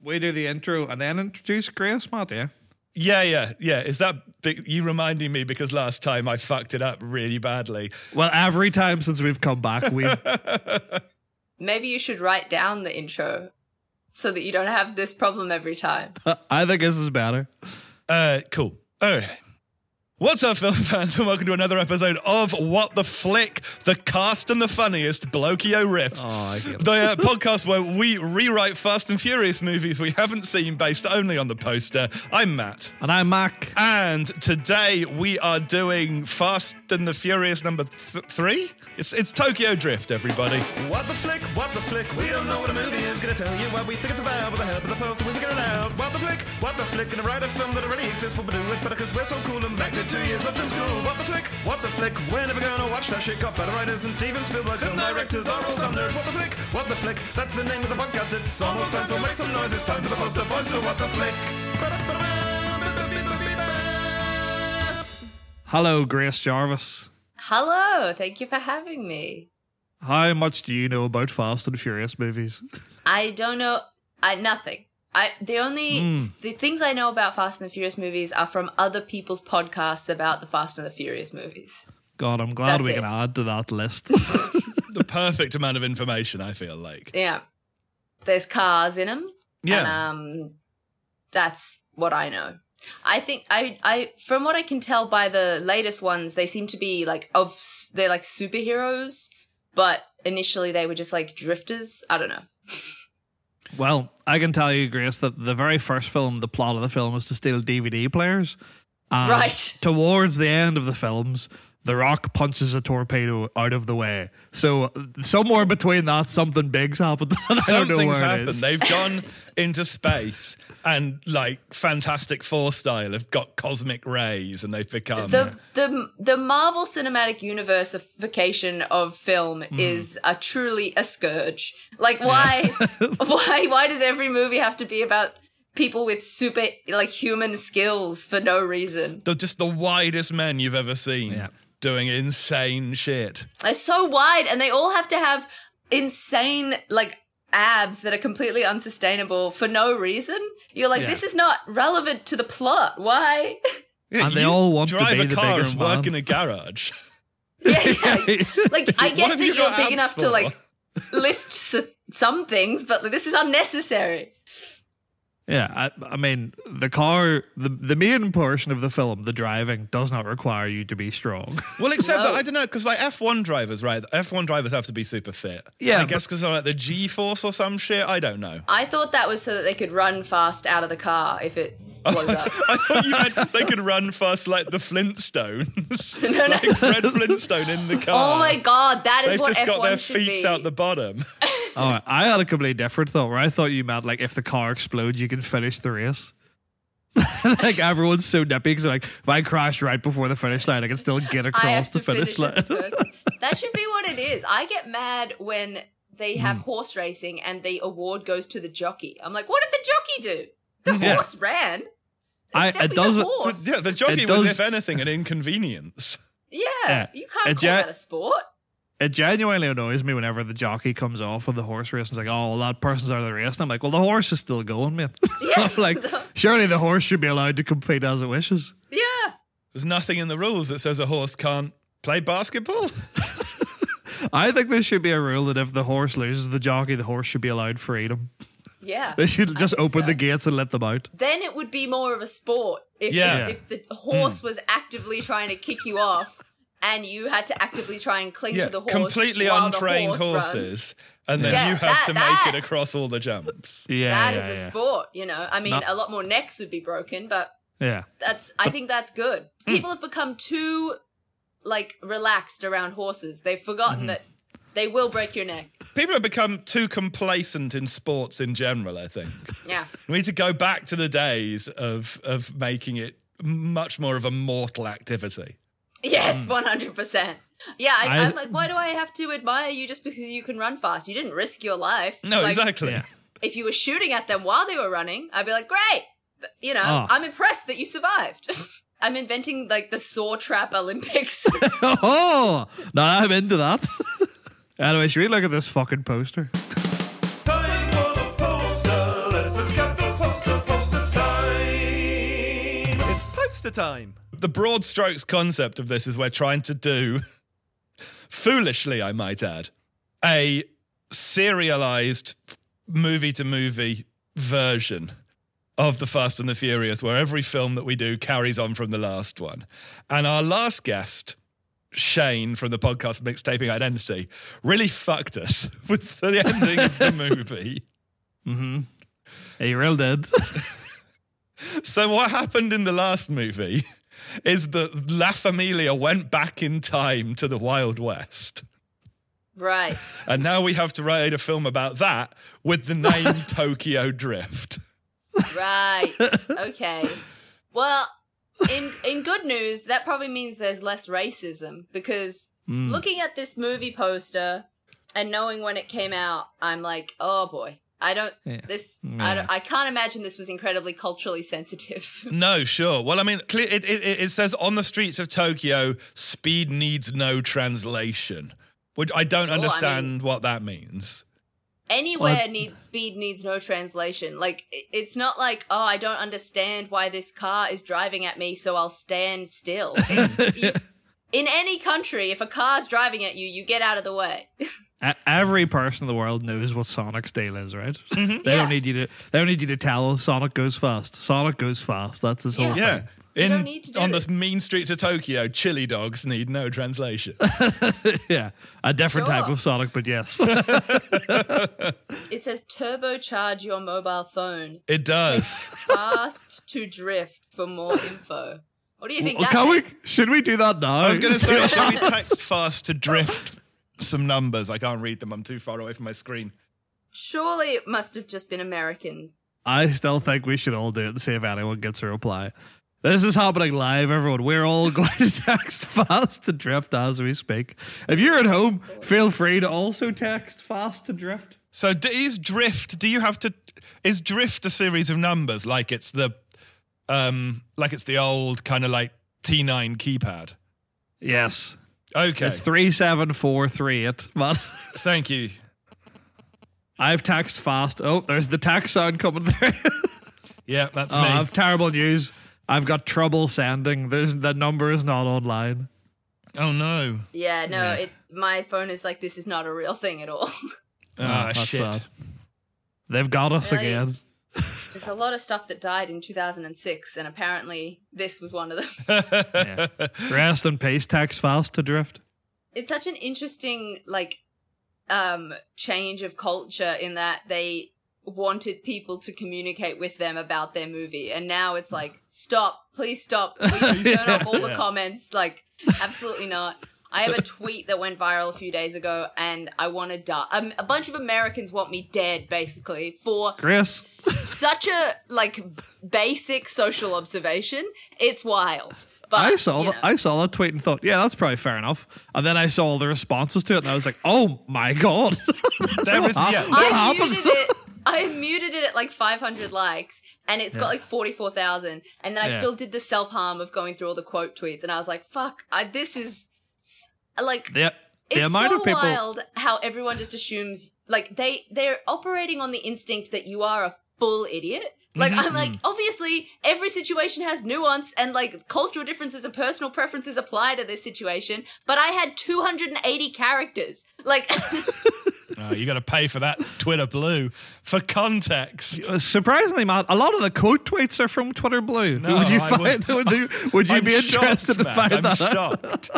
we do the intro and then introduce Grace, Matt, yeah? Yeah, yeah, yeah. Is that you reminding me because last time I fucked it up really badly? Well, every time since we've come back, we Maybe you should write down the intro so that you don't have this problem every time. I think this is better. Uh, cool. All right. What's up, film fans, and welcome to another episode of What the Flick, the Fast and the funniest Bloke-Yo riffs. Oh, I get it. the uh, podcast where we rewrite Fast and Furious movies we haven't seen based only on the poster. I'm Matt. And I'm Mac. And today we are doing Fast and the Furious number th- three. It's it's Tokyo Drift, everybody. What the flick? What the flick? We don't know what a movie is. Gonna tell you what we think it's about with the help of the poster. We figure it out. What the flick? What the flick? Gonna write a film that already exists. We'll do it better because we're so cool and back to two years up from school. What the flick? What the flick? We're never gonna watch that shit. Got better writers than Steven Spielberg. Film directors are all dumb nerds. What the flick? What the flick? That's the name of the podcast. It's almost time, so make some noise. It's time for the poster boys. So what the flick? Hello, Grace Jarvis. Hello, thank you for having me. How much do you know about Fast and Furious movies? I don't know, I nothing. I the only Hmm. the things I know about Fast and the Furious movies are from other people's podcasts about the Fast and the Furious movies. God, I'm glad That's we it. can add to that list. the perfect amount of information. I feel like. Yeah, there's cars in them. Yeah. and, um, that's what I know. I think I I from what I can tell by the latest ones, they seem to be like of they're like superheroes, but initially they were just like drifters. I don't know. well, I can tell you, Grace, that the very first film, the plot of the film was to steal DVD players. And Right. Towards the end of the films, The Rock punches a torpedo out of the way. So somewhere between that, something big's happened. I don't know where it happened. is. They've gone into space and, like, Fantastic Four style, have got cosmic rays and they've become. the the the Marvel Cinematic Universeification of film Hmm. is a truly a scourge. Like why why why does every movie have to be about people with super like human skills for no reason? They're just the widest men you've ever seen Yeah. Doing insane shit. They're so wide and they all have to have insane like abs that are completely unsustainable for no reason. You're like Yeah. this is not relevant to the plot. Why? Yeah, And they all want to drive be a the car biggest and work man. in a garage. yeah, yeah. Like I get that you you're big abs enough to like lift s- some things, but this is unnecessary. Yeah, I, I mean, the car, the, the main portion of the film, the driving, does not require you to be strong. Well, except that I don't know because like F1 drivers, right? F1 drivers have to be super fit. Yeah, I guess because like the G force or some shit. I don't know. I thought that was so that they could run fast out of the car if it blows up. I thought you meant they could run fast like the Flintstones, No, no. like Fred Flintstone in the oh car. Oh my god, that is They've what just got their F1 should feet be. out the bottom. Oh, I had a completely different thought where I thought you meant like if the car explodes, you can finish the race. like everyone's so nippy because like if I crash right before the finish line, I can still get across the finish finish line. as a person. That should be what it is. I get mad when they have Hmm. horse racing and the award goes to the jockey. I'm like, what did the jockey do? The Yeah. horse ran. I- it doesn't- the horse. yeah, the jockey It was, does- if anything, an inconvenience. Yeah, Yeah. you can't It call ja- that a sport. It genuinely annoys me whenever the jockey comes off of the horse race and is like, oh, well, that person's out of the race. And I'm like, well, the horse is still going, man. Yeah, I'm like, the- surely the horse should be allowed to compete as it wishes. Yeah. There's nothing in the rules that says a horse can't play basketball. I think there should be a rule that if the horse loses the jockey, the horse should be allowed freedom. Yeah. They should just open so. the gates and let them out. then it would be more of a sport if Yeah. if, if the horse hmm. was actively trying to kick you off and you had to actively try and cling yeah, to the horse completely while the untrained horse horses, runs. and then Yeah, you have that- to that- make it across all the jumps. Yeah, That yeah, is a sport, you know. I mean, No. a lot more necks would be broken, but Yeah. that's I think that's good. People have become too like relaxed around horses. They've forgotten Mm-hmm. that they will break your neck. People have become too complacent in sports in general. I think Yeah. we need to go back to the days of of making it much more of a mortal activity. Yes, mm. one hundred percent. Yeah, I, am like, why do I have to admire you just because you can run fast? You didn't risk your life. No, like, exactly. If you were shooting at them while they were running, I'd be like, great. You know, oh. I'm impressed that you survived. I'm inventing like the saw trap Olympics. oh, no, I'm into that. anyway, should we look at this fucking poster? It's poster time. The broad strokes concept of this is we're trying to do, foolishly, I might add, a serialized movie to movie version of the Fast and the Furious, where every film that we do carries on from the last one. And our last guest, Shane from the podcast Mixtaping Identity, really fucked us with the ending of the movie. Mm-hmm. He real did. So what happened in the last movie is that La Familia went back in time to the Wild West. Right. And now we have to write a film about that with the name Tokyo Drift. Right. Okay. Well, in in good news, that probably means there's less racism because hmm. looking at this movie poster and knowing when it came out, I'm like, oh boy, I don't. Yeah. This I don't. I can't imagine this was incredibly culturally sensitive. No, sure. Well, I mean, it, it, it it says on the streets of Tokyo, speed needs no translation. Which I don't Sure, I understand what that means. Anywhere Well- needs speed needs no translation. Like it's not like oh I don't understand why this car is driving at me, so I'll stand still. It- you- in any country, if a car's driving at you, you get out of the way. Every person in the world knows what Sonic's deal is, right? Mm-hmm. They Yeah. don't need you to. They don't need you to tell. Sonic goes fast. Sonic goes fast. That's his whole Yeah. thing. Yeah. don't In, need to do on it. the mean streets of Tokyo, chili dogs need no translation. yeah, a different type of Sonic, but yes. It says turbocharge your mobile phone. It does. Fast to drift for more info. What do you think Well, that can we? Should we do that now? I was going to say, should we text fast to drift some numbers? I can't read them. I'm too far away from my screen. Surely it must have just been American. I still think we should all do it and see if anyone gets a reply. This is happening live, everyone. We're all going to text fast to drift as we speak. If you're at home, feel free to also text fast to drift. So, d- is drift? Do you have to? Is drift a series of numbers like it's the, um, like it's the old kind of like T9 keypad? Yes, Okay, it's three seven four three eight. But thank you. I've taxed fast. Oh, there's the tax sound coming through. Yeah, that's oh, me. I've terrible news. I've got trouble sending. There's the number is not online. oh no! Yeah, no, Yeah. it my phone is like this is not a real thing at all. Ah, that's shit. sad. They've got us Really? again. There's a lot of stuff that died in 2006 and apparently this was one of them. Yeah. Rest in peace. Text fast to drift. it's such an interesting like um change of culture in that they wanted people to communicate with them about their movie and now it's like stop please stop please turn off all the Yeah. comments like absolutely not i have a tweet that went viral a few days ago and i want to die um, a bunch of americans want me dead basically for Chris, such a like basic social observation it's wild but I saw you that. know. I saw that tweet and thought, yeah, that's probably fair enough. And then I saw all the responses to it, and I was like, oh my god, There was yeah. What I happened? muted it. I muted it at like 500 likes, and it's got like 44,000. And then I Yeah. still did the self harm of going through all the quote tweets, and I was like, "Fuck! I, this is s- like the, the it's amount so of people. wild how everyone just assumes like they they're operating on the instinct that you are a full idiot." Like Mm-hmm. I'm like, obviously every situation has nuance and like cultural differences and personal preferences apply to this situation, but I had 280 characters. Like Oh, you got to pay for that Twitter blue for context. Uh, Surprisingly, Matt, a lot of the quote tweets are from Twitter Blue. No, would you I find? Would, you, would you I'm be interested shocked, to Matt. find I'm that? out? shocked.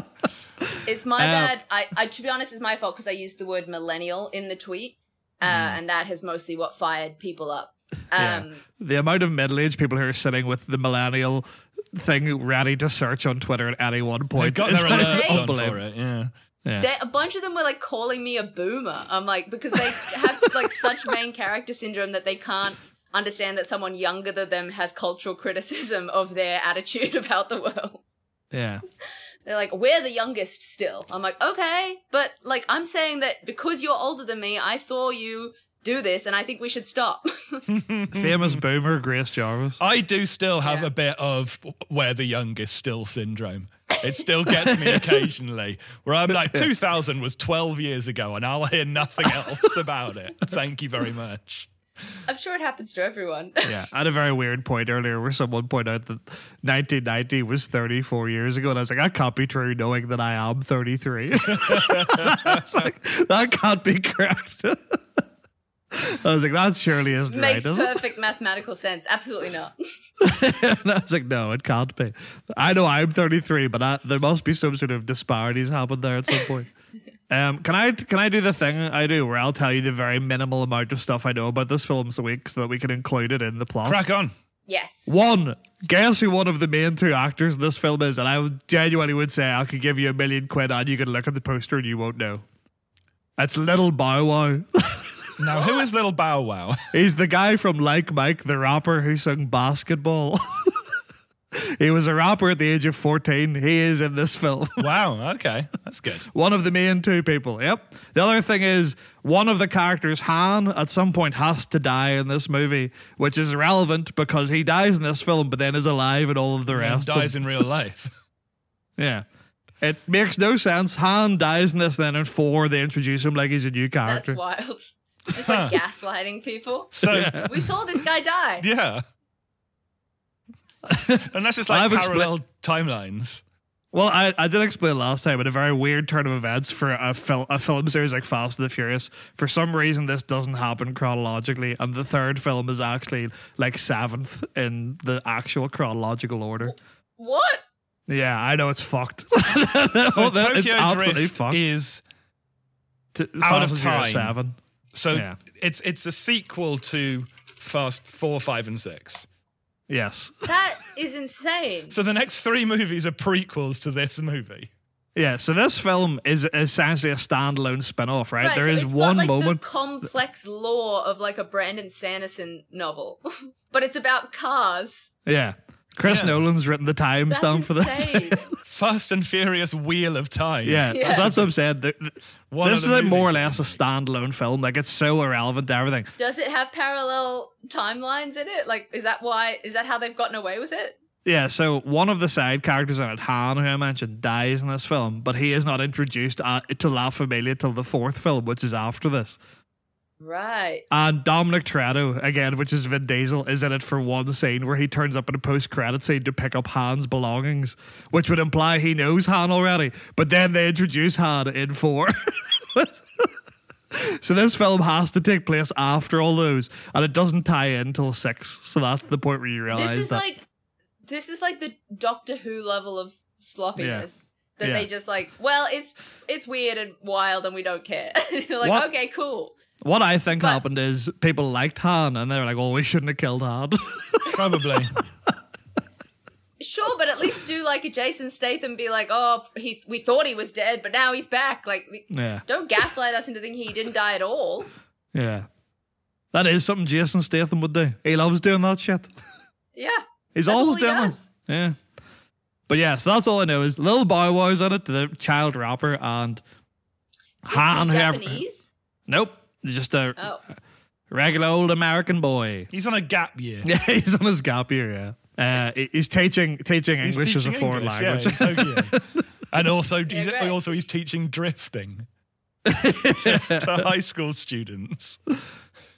It's my Uh, bad. I, I, to be honest, it's my fault because I used the word millennial in the tweet, uh, and that has mostly what fired people up. Yeah. Um, The amount of middle-aged people who are sitting with the millennial thing ready to search on Twitter at any one point. got is their alerts on unbelievable. for it. Yeah. Yeah. a bunch of them were like calling me a boomer. I'm like because they have like such main character syndrome that they can't understand that someone younger than them has cultural criticism of their attitude about the world. yeah. They're like, we're the youngest still. I'm like, okay, but like, I'm saying that because you're older than me, I saw you do this, and I think we should stop. Famous boomer Grace Jarvis. I do still have Yeah. a bit of where the youngest still syndrome. It still gets me occasionally, where I'm like, 2000 was 12 years ago, and I'll hear nothing else about it. Thank you very much. I'm sure it happens to everyone. Yeah, at a very weird point earlier where someone pointed out that 1990 was 34 years ago, and I was like, that can't be true, knowing that I am 33. I was like, that can't be correct. I was like, that surely isn't Makes right, it? perfect mathematical sense. Absolutely not. and I was like, no, it can't be. I know I'm 33, but I, there must be some sort of disparities happened there at some point. Um, can I can I do the thing I do where I'll tell you the very minimal amount of stuff I know about this film's a week so that we can include it in the plot? Crack on. Yes. One, guess who one of the main two actors in this film is? And I genuinely would say I could give you a million quid and you could look at the poster and you won't know. It's Little Bow Wow. Now, who is Little Bow Wow? He's the guy from Like Mike, the rapper who sung basketball. he was a rapper at the age of 14. He is in this film. wow, okay. That's good. one of the main two people. Yep. The other thing is one of the characters, Han, at some point has to die in this movie, which is relevant because he dies in this film, but then is alive in all of the rest. And rest. dies in real life. Yeah. It makes no sense. Han dies in this, then in four, they introduce him like he's a new character. That's character. wild. Just like gaslighting people. So, We saw this guy die. yeah. Unless it's like I've like expla- parallel timelines. Well, I, I did explain last time, but a very weird turn of events for a, fil- a film series like Fast and the Furious. For some reason, this doesn't happen chronologically, and the third film is actually like seventh in the actual chronological order. What? Yeah, I know it's fucked. So it's Tokyo absolutely Drift fucked. is T- out of Fast and Furious time. Seven. so Yeah. it's it's a sequel to Fast Four, Five, and Six. Yes. That is insane. So the next three movies are prequels to this movie. Yeah, so this film is essentially a standalone spin off, right? Right, there so is it's one got, like, moment. The complex lore of like a Brandon Sanderson novel, but it's about cars. Yeah. Chris Yeah. Nolan's written the That's timestamp for this. insane. Fast and Furious Wheel of Time. Yeah, Yeah. that's what I'm saying. The- the- One this of is the like more or movies. less a standalone film. Like it's so irrelevant to everything. Does it have parallel timelines in it? Like, is that why? Is that how they've gotten away with it? Yeah, so one of the side characters in it, Han, who I mentioned, dies in this film, but he is not introduced uh, to La Familia till the fourth film, which is after this. Right. And Dominic Toretto, again, which is Vin Diesel, is in it for one scene where he turns up in a post-credit scene to pick up Han's belongings, which would imply he knows Han already. But then they introduce Han in four. so this film has to take place after all those, and it doesn't tie in till six. So that's the point where you realize This is that. like, this is like the Doctor Who level of sloppiness. That Yeah. they just like, well, it's it's weird and wild, and we don't care. You're like, What? okay, cool. What I think But- happened is people liked Han, and they were like, "Oh, we shouldn't have killed Han." Probably. Sure, but at least do like a Jason Statham, be like, oh, he we thought he was dead, but now he's back. Like, yeah, don't gaslight us into thinking he didn't die at all. yeah. That is something Jason Statham would do. He loves doing that shit. Yeah, He's That's all always he doing does. that. Yeah. But yeah, so that's all I know is Lil Bow Wow's in it, to the child rapper, and is Han, he whoever. Nope, just a Oh, regular old American boy. He's on a gap year. Yeah, he's on his gap year. Yeah, uh, he's teaching teaching He's English as a foreign English, language. Yeah, in Tokyo. and also, he's, great. also he's teaching drifting to high school students.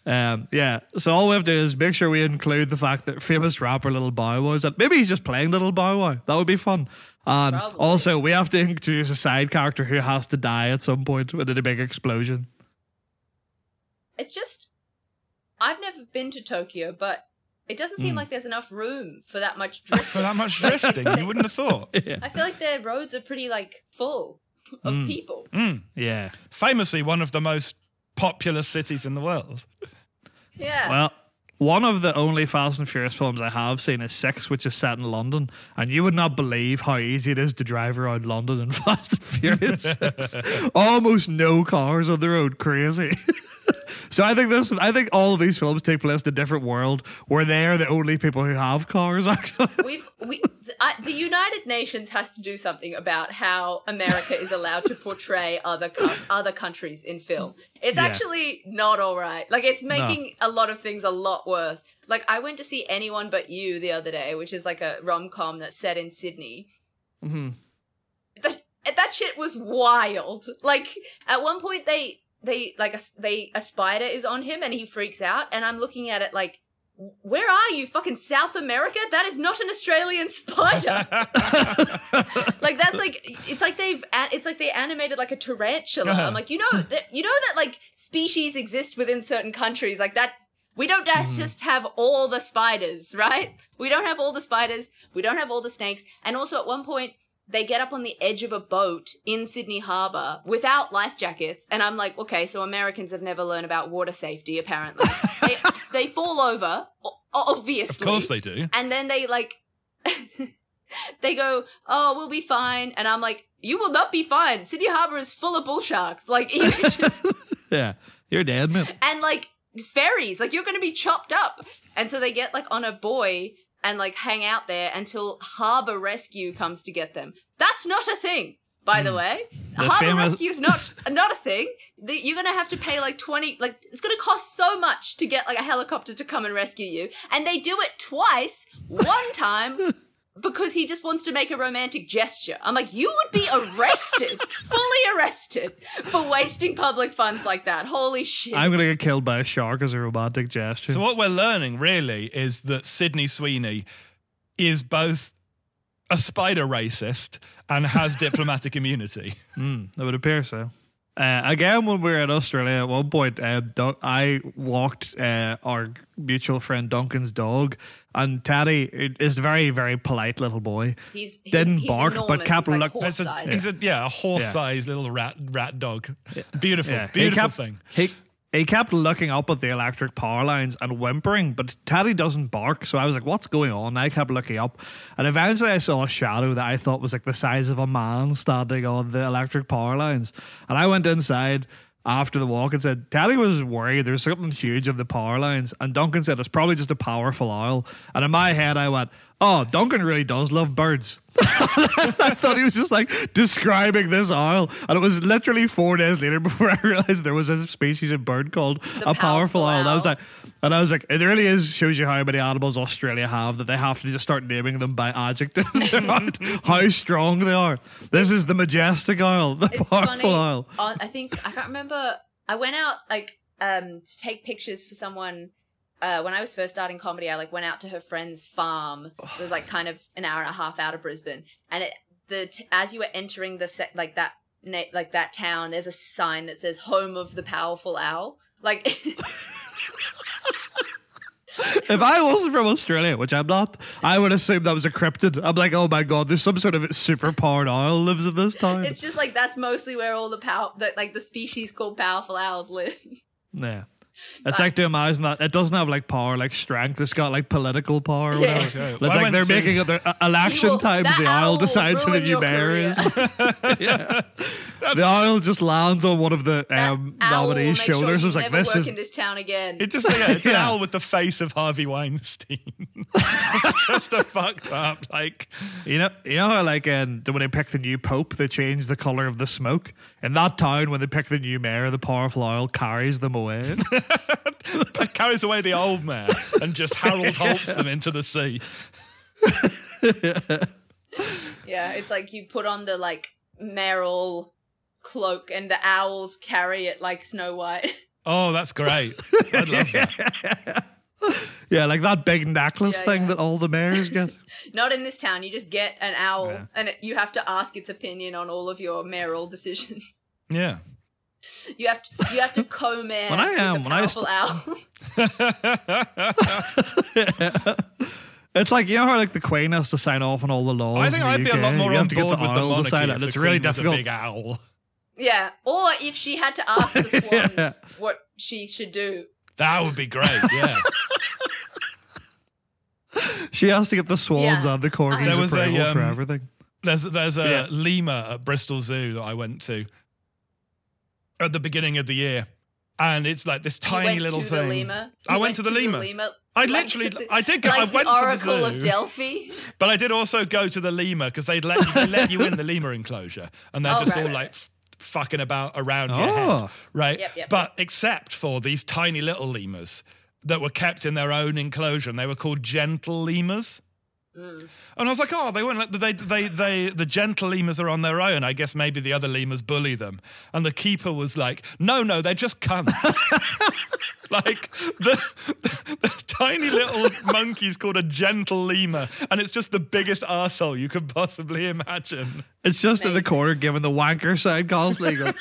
Um, yeah, so all we have to do is make sure we include the fact that famous rapper Little Bow Wow is that maybe he's just playing Little Bow Wow. That would be fun. And Probably. also, we have to introduce a side character who has to die at some point with a big explosion. It's just I've never been to Tokyo, but it doesn't seem like there's enough room for that much drifting. For that much drifting, you wouldn't have thought. Yeah, I feel like their roads are pretty like full of Hmm. people. Mm. yeah. Famously, one of the most populous cities in the world. Yeah. Well, one of the only Fast and Furious films I have seen is Six, which is set in London, and you would not believe how easy it is to drive around London in Fast and Furious 6. Almost no cars on the road, crazy. so I think this, I think all of these films take place in a different world where they are the only people who have cars. Actually, We've we I, the United Nations has to do something about how America is allowed to portray other co- other countries in film. It's Yeah. actually not all right. Like it's making a lot of things a lot worse. Like I went to see Anyone But You the other day, which is like a rom com that's set in Sydney. Mhm. That that shit was wild. Like at one point they they like a, they a spider is on him and he freaks out and I'm looking at it like where are you fucking South America that is not an Australian spider like that's like it's like they've it's like they animated like a tarantula Uh-huh. I'm like you know that you know that like species exist within certain countries like that we don't just mm-hmm. just have all the spiders, right? We don't have all the spiders. We don't have all the snakes. And also at one point, they get up on the edge of a boat in Sydney Harbour without life jackets. And I'm like, okay, so Americans have never learned about water safety, apparently. they, they fall over, obviously. Of course they do. And then they like, they go, oh, we'll be fine. And I'm like, you will not be fine. Sydney Harbour is full of bull sharks. Like, even Yeah, you're dead, man. and like ferries, like you're going to be chopped up. And so they get like on a buoy and like hang out there until harbor rescue comes to get them. That's not a thing, by the hmm. way. The harbor famous- rescue is not not a thing. You're going to have to pay like 20 like it's going to cost so much to get like a helicopter to come and rescue you. And they do it twice. One time because he just wants to make a romantic gesture. I'm like, you would be arrested, fully arrested, for wasting public funds like that. Holy shit. I'm gonna get killed by a shark as a romantic gesture. So what we're learning really is that Sydney Sweeney is both a spider racist and has diplomatic immunity. Mm, that would appear so. Uh, again, when we were in Australia, at one point, uh, Dun- I walked uh, our mutual friend Duncan's dog, and Teddy is a very, very polite little boy. He's he- Didn't he's bark, but kept he's like look- horse It's a, he's a yeah, a horse-sized little rat rat dog. Beautiful, Yeah, beautiful he kept, thing. He, he kept looking up at the electric power lines and whimpering, but Teddy doesn't bark. So I was like, what's going on? And I kept looking up. And eventually I saw a shadow that I thought was like the size of a man standing on the electric power lines. And I went inside after the walk and said, Teddy was worried there's something huge on the power lines. And Duncan said, it's probably just a powerful owl. And in my head, I went, oh, Duncan really does love birds. I thought he was just like describing this owl, and it was literally four days later before I realized there was a species of bird called The a powerful powerful owl. And I was like, and I was like, it really is shows you how many animals Australia have that they have to just start naming them by adjectives, how strong they are. This is the majestic owl, the it's powerful funny. owl. I think I can't remember. I went out like um to take pictures for someone. Uh, when I was first starting comedy, I like went out to her friend's farm. It was like kind of an hour and a half out of Brisbane, and it the t- as you were entering the set like that na- like that town, there's a sign that says "Home of the Powerful Owl." Like If I wasn't from Australia, which I'm not, I would assume that was a cryptid. I'm like, oh my god, there's some sort of super powered owl lives in this town. it's just like that's mostly where all the power that like the species called powerful owls live. Yeah. It's like to imagine that it doesn't have like power, like strength. It's got like political power. Yeah. whatever. Yeah. It's like went they're to- making it their uh, election will- times. The owl decides who the new mayor is. yeah. The owl just lands on one of the That um, nominees' make sure shoulders. you was like, this work is in this town again. It just yeah, it's an Yeah. owl with the face of Harvey Weinstein. it's just a fucked up like You know, you know how like um, when they pick the new pope, they change the color of the smoke. In that town, when they pick the new mayor, the powerful owl carries them away. Carries away the old man and just Harold Holts them into the sea. Yeah, it's like you put on the like Meryl cloak and the owls carry it like Snow White. Oh, that's great. I'd love that. yeah, like that big necklace Yeah, thing yeah. that all the mayors get. Not in this town. You just get an owl Yeah. and it, you have to ask its opinion on all of your mayoral decisions. Yeah. You have to you have to co-mayor When I am- when I powerful owl. It's like you know how like the Queen has to sign off on all the laws. I think I'd be a lot more you on have to get board with the owl to sign monarchy it, if the it's really Queen was difficult. a big owl. yeah, or if she had to ask the swans Yeah. what she should do. That would be great. Yeah. She has to get the swans Yeah. and the corgis There was a, approval for um, everything. There's there's a Yeah. lemur at Bristol Zoo that I went to at the beginning of the year, and it's like this tiny went little to thing. the lemur. I You went to the lemur. I like literally- the- I did go- Like I went the to the Oracle of. Delphi. But I did also go to the lemur because they'd let you, they let you in the lemur enclosure, and they're Oh, just right, all right, like f- fucking about around your Oh. head, right? Yep, yep, but except for these tiny little lemurs that were kept in their own enclosure, and they were called gentle lemurs. Mm. And I was like, oh, they wouldn't let they they they the gentle lemurs are on their own. I guess maybe the other lemurs bully them. And the keeper was like, no, no, they're just cunts. like the, the, the tiny little monkey's called a gentle lemur, and it's just the biggest arsehole you could possibly imagine. It's just in the corner giving the wanker side calls Going,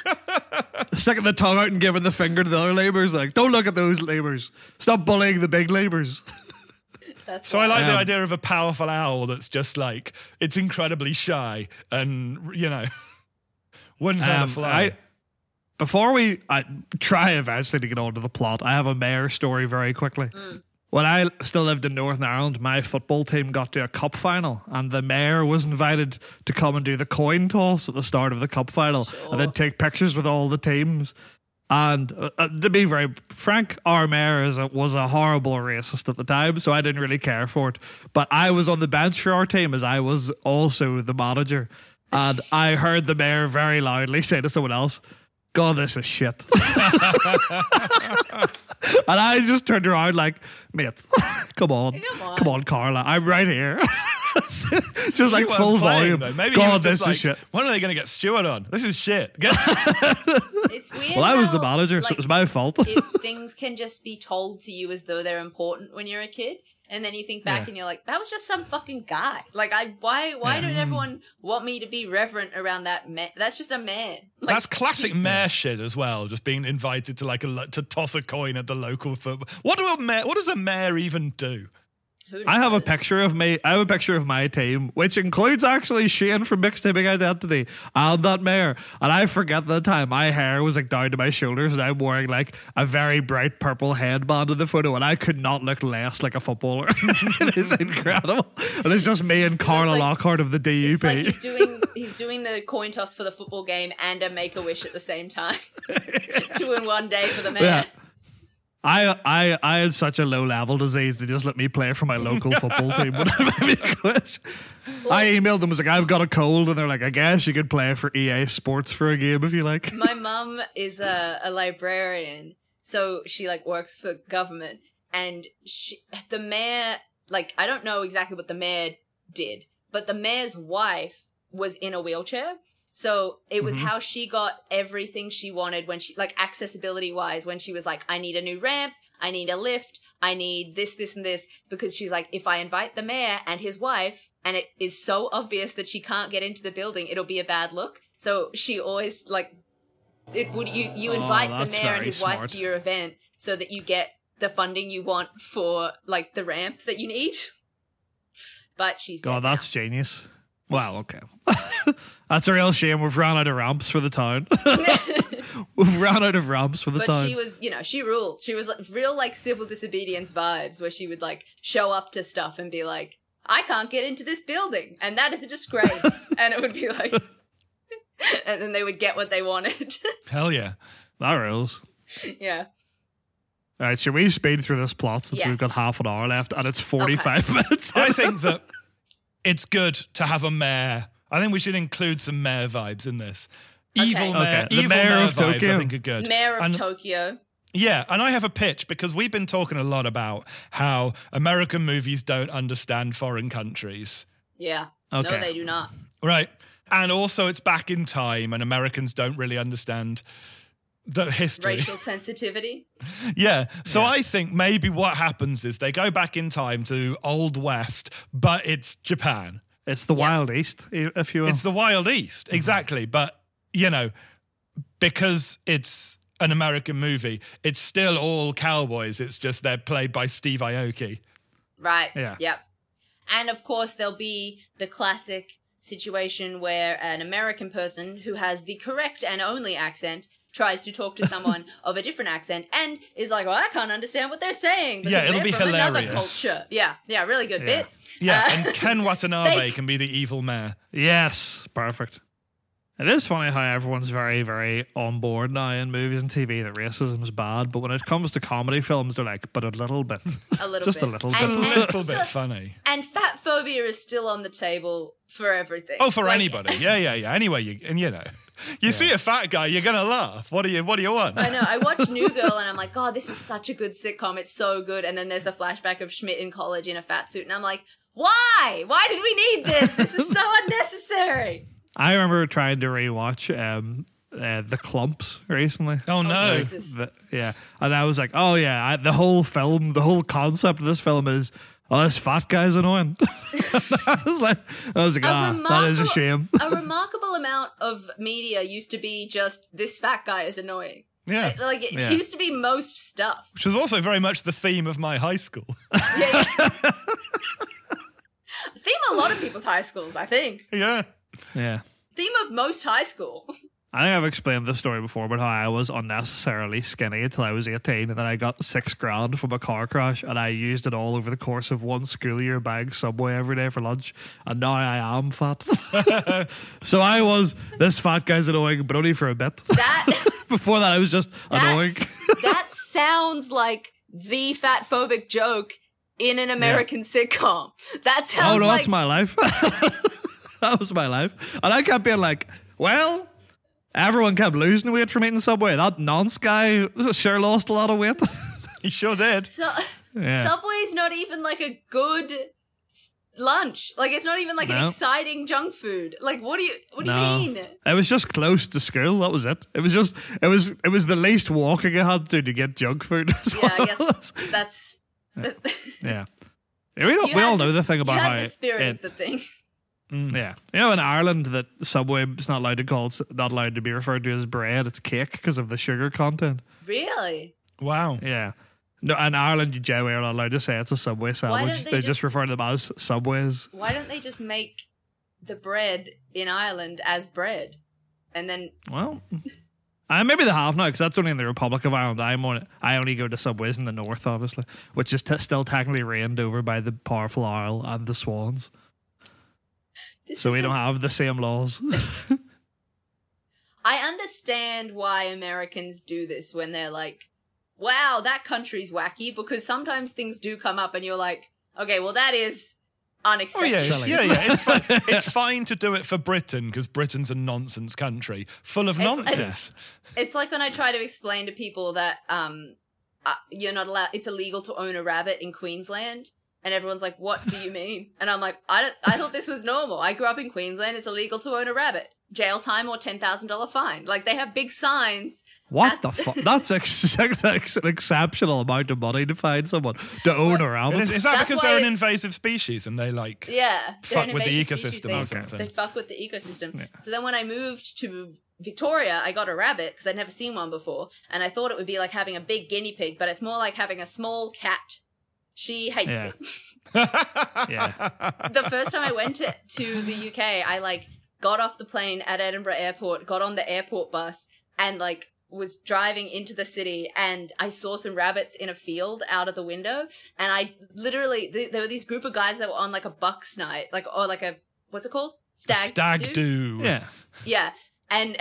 sticking the tongue out and giving the finger to the other labours. Like, don't look at those labours. Stop bullying the big labours. That's So I like the Um, idea of a powerful owl that's just like it's incredibly shy and you know wouldn't hurt a Um, fly. I, before we I try eventually to get on to the plot, I have a mayor story very quickly. When I still lived in Northern Ireland, my football team got to a cup final, and the mayor was invited to come and do the coin toss at the start of the cup final, and then take pictures with all the teams. And uh, uh, to be very frank, our mayor is a, was a horrible racist at the time, so I didn't really care for it. But I was on the bench for our team as I was also the manager. And I heard the mayor very loudly say to someone else, God, this is shit. and I just turned around like, mate, come on. Come on. Come on, Carla. I'm right here. just like You full playing, volume. though. Maybe he God, this like, is shit. when are they going to get Stewart on? This is shit. Get It's weird. Well, I was the how, manager, so it was my fault. if things can just be told to you as though they're important when you're a kid and then you think back Yeah. and you're like that was just some fucking guy like i why why Yeah. don't mm. everyone want me to be reverent around that man that's just a man like, That's classic mayor shit as well. Just being invited to like a to toss a coin at the local football. What do a mayor? What does a mayor even do? I have a picture of me. I have a picture of my team, which includes actually Shane from Mixed Teaming Identity and that mayor. And I forget the time my hair was like down to my shoulders, and I'm wearing like a very bright purple headband in the photo, and I could not look less like a footballer. it is incredible. And it's just me and Carla like- Lockhart of the DUP. it's like he's doing he's doing the coin toss for the football game and a make a wish at the same time two in one day for the mayor. Yeah. I, I I had such a low level disease they just let me play for my local football team when I made me. I emailed them was like I've got a cold and they're like I guess you could play for EA Sports for a game if you like. my mum is a, a librarian so she like works for government and she, the mayor like i don't know exactly what the mayor did but the mayor's wife was in a wheelchair so it was mm-hmm. how she got everything she wanted when she like accessibility wise when she was like i need a new ramp i need a lift i need this this and this because she's like if i invite the mayor and his wife and it is so obvious that she can't get into the building it'll be a bad look so she always like it would you you Oh, invite the mayor and his wife to your event so that you get the funding you want for like the ramp that you need. But she's God, dead now. that's genius. Well, okay. that's a real shame. We've run out of ramps for the town. We've run out of ramps for the but town. she was, you know, she ruled. She was like, real like civil disobedience vibes where she would like show up to stuff and be like, I can't get into this building and that is a disgrace. and it would be like, and then they would get what they wanted. Hell yeah. that rules. yeah. All right, should we speed through this plot since Yes. we've got half an hour left and it's 45 minutes? I think that it's good to have a mayor. I think we should include some mayor vibes in this. Evil Okay. mayor, Okay, the evil mayor mayor, of vibes. I Tokyo. think are good. Mayor of And- Tokyo. Yeah, and I have a pitch because we've been talking a lot about how American movies don't understand foreign countries. Yeah. Okay. No, they do not. Right. And also it's back in time and Americans don't really understand the history. Racial sensitivity. Yeah. So I think maybe what happens is they go back in time to Old West, but it's Japan. It's the Yeah. Wild East, if you will. It's the Wild East. Mm-hmm. Exactly. But, you know, because it's an American movie, it's still all cowboys. It's just they're played by Steve Aoki. Right. Yeah. Yep. And of course, there'll be the classic situation where an American person who has the correct and only accent tries to talk to someone of a different accent and is like, "Well, I can't understand what they're saying." Because Yeah, it'll they're be from another hilarious. culture. Yeah. Yeah. Really good Yeah. bit. Yeah. Uh, and Ken Watanabe they- can be the evil mayor. yes, perfect. It is funny how everyone's very, very on board now in movies and TV that racism is bad, but when it comes to comedy films, they're like, but a little bit. a little Just bit. a little A bit. And, and, little bit funny. and fat phobia is still on the table for everything. Oh, for Like, anybody. Yeah, yeah, yeah. Anyway, you and you know. You see a fat guy, you're gonna laugh. What do you what do you want? I know. I watch New Girl and I'm like, God, this is such a good sitcom. It's so good. And then there's a flashback of Schmidt in college in a fat suit, and I'm like, Why? Why did we need this? This is so unnecessary. I remember trying to rewatch um, uh, the Klumps recently. Oh no. Jesus. The- yeah, and I was like, oh yeah, I, the whole film, the whole concept of this film is, oh, this fat guy's annoying. I was like, I was like, A ah, that is a shame. A remarkable amount of media used to be just this fat guy is annoying. Yeah. Like it Yeah. used to be most stuff. Which was also very much the theme of my high school. Yeah. Theme of a lot of people's high schools, I think. yeah. Yeah. Theme of most high school. I think I've explained this story before about how I was unnecessarily skinny until I was 18 and then I got six grand from a car crash and I used it all over the course of one school year buying Subway every day for lunch and now I am fat. so I was, this fat guy's annoying, but only for a bit. That Before that I was just annoying. that sounds like the fat phobic joke in an American sitcom. That sounds Oh no, like that's my life. that was my life. And I kept being like, well, everyone kept losing weight from eating Subway. That nonce guy sure lost a lot of weight. He sure did. So, Yeah. Subway's not even like a good lunch. Like it's not even like an exciting junk food. Like what do you what do No. you mean? It was just close to school. That was it. It was just it was it was the least walking I had to do to get junk food. Yeah, I guess that's yeah. Yeah, We, don't, we had all know the- the thing about you how the spirit it- of the thing. Yeah, you know, in Ireland, that Subway is not allowed to call not allowed to be referred to as bread. It's cake because of the sugar content. Really? Wow. Yeah. No, in Ireland, you generally are not allowed to say it's a Subway sandwich. don't they They, just, just- refer to them as Subways. Why don't they just make the bread in Ireland as bread? And then Well, uh, maybe they have now because that's only in the Republic of Ireland. I'm on, I only go to Subways in the north, obviously, which is t- still technically reigned over by the powerful Isle and the Swans. This So we don't have the same laws. I understand why Americans do this when they're like, wow, that country's wacky, because sometimes things do come up and you're like, okay, well, that is Oh unexpected. yeah, it's- yeah, yeah. It's fine. it's fine to do it for Britain because Britain's a nonsense country full of It's- nonsense. It's like when I try to explain to people that um, uh, you're not allowed, it's illegal to own a rabbit in Queensland. And everyone's like, what do you mean? And I'm like, I, don't, I thought this was normal. I grew up in Queensland. It's illegal to own a rabbit. Jail time or $10,000 fine. Like they have big signs. what the fuck? That's ex- ex- ex- an exceptional amount of money to find someone to own a rabbit. Is, is that That's because why they're an it's- invasive species and they like? Yeah. they're Fuck an with the invasive species. ecosystem They, or something. They fuck with the ecosystem. So then when I moved to Victoria, I got a rabbit because I'd never seen one before. And I thought it would be like having a big guinea pig, but it's more like having a small cat. She hates Yeah. me. yeah. the first time I went to, to the UK, I like got off the plane at Edinburgh Airport, got on the airport bus, and like was driving into the city and I saw some rabbits in a field out of the window and I literally th- there were these group of guys that were on like a buck's night like or like a what's it called stag Stag do. Yeah. yeah and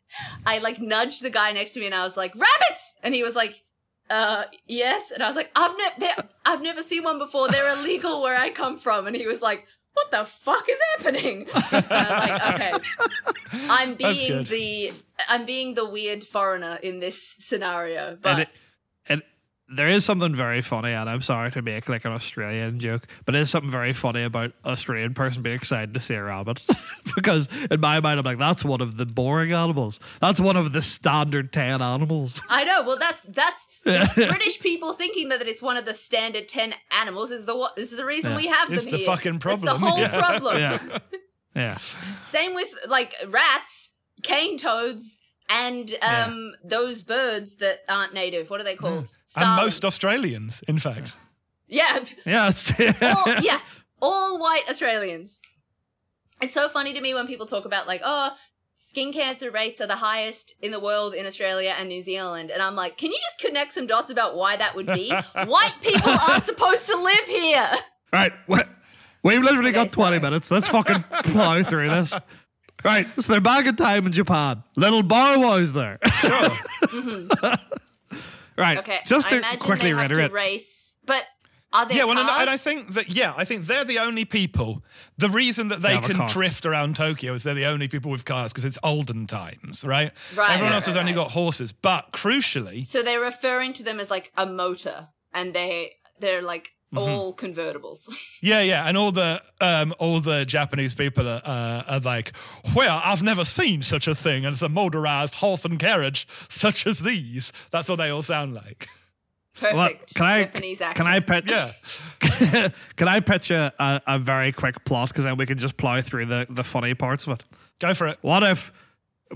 I like nudged the guy next to me and I was like rabbits and he was like uh yes. And I was like I've never I've never seen one before. They're illegal where I come from. And he was like what the fuck is happening? And I was like okay. I'm being the I'm being the weird foreigner in this scenario but And, it, and there is something very funny, and I'm sorry to make like an Australian joke, but there's something very funny about Australian person being excited to see a rabbit. because in my mind, I'm like, that's one of the boring animals. That's one of the standard 10 animals. I know. Well, that's that's the British people thinking that it's one of the standard ten animals is the what is the reason Yeah. we have It's them the here. fucking It's problem. the whole Yeah. problem. yeah. Yeah. Same with like rats, cane toads, and um those birds that aren't native. What are they called? Hmm. And most Australians, in fact. yeah, Yeah. All, yeah, all white Australians. It's so funny to me when people talk about like, oh, skin cancer rates are the highest in the world in Australia and New Zealand, and I'm like, can you just connect some dots about why that would be? White people aren't supposed to live here. Right. we- We've literally Okay, got 20 sorry. minutes. Let's fucking plow through this. Right. So they're back in time in Japan. Little bow wows there. Sure. Mm-hmm. right. Okay, Just I to imagine quickly they have to reiterate. race, but are there yeah, well, and, and I think that yeah, I think they're the only people. The reason that they have a can drift around Tokyo is they're the only people with cars because it's olden times, right? Right, Everyone right, else has right, only right. got horses. But crucially, so they're referring to them as like a motor, and they they're like all convertibles. Yeah, yeah, and all the um, all the Japanese people are, uh, are like, "Well, I've never seen such a thing as a motorized horse and carriage such as these." That's what they all sound like. Perfect. Well, can I Japanese accent. can I pit Yeah, can I pitch a, a, a very quick plot because then we can just plow through the, the funny parts of it. go for it. What if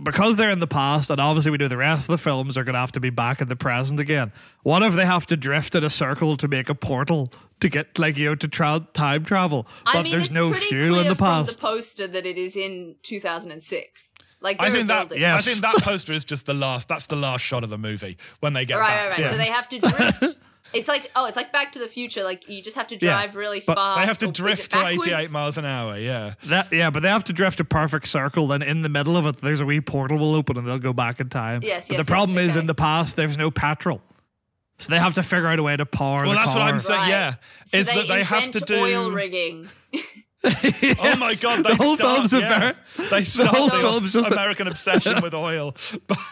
because they're in the past and obviously we know the rest of the films are going to have to be back in the present again. What if they have to drift in a circle to make a portal to get like you know to tra- time travel, but I mean, there's it's no pretty fuel clear in the from past? the poster that it is in 2006. Like I think that building. yeah. I think that poster is just the last. That's the last shot of the movie when they get Right, back. right, right. Yeah. So they have to drift. it's like oh, it's like Back to the Future. Like you just have to Yeah, drive really fast. They have to or drift to 88 miles an hour. Yeah. That, yeah, but they have to drift a perfect circle. Then in the middle of it, there's a wee portal will open and they'll go back in time. Yes, But yes, the problem yes, is okay. in the past there's no petrol, so they have to figure out a way to power. Well, the that's what. I'm saying. Right. Yeah, So is they that they have to invent do oil rigging. Oh my god! They the whole start, film's yeah. very- They start whole the film's just American obsession with oil.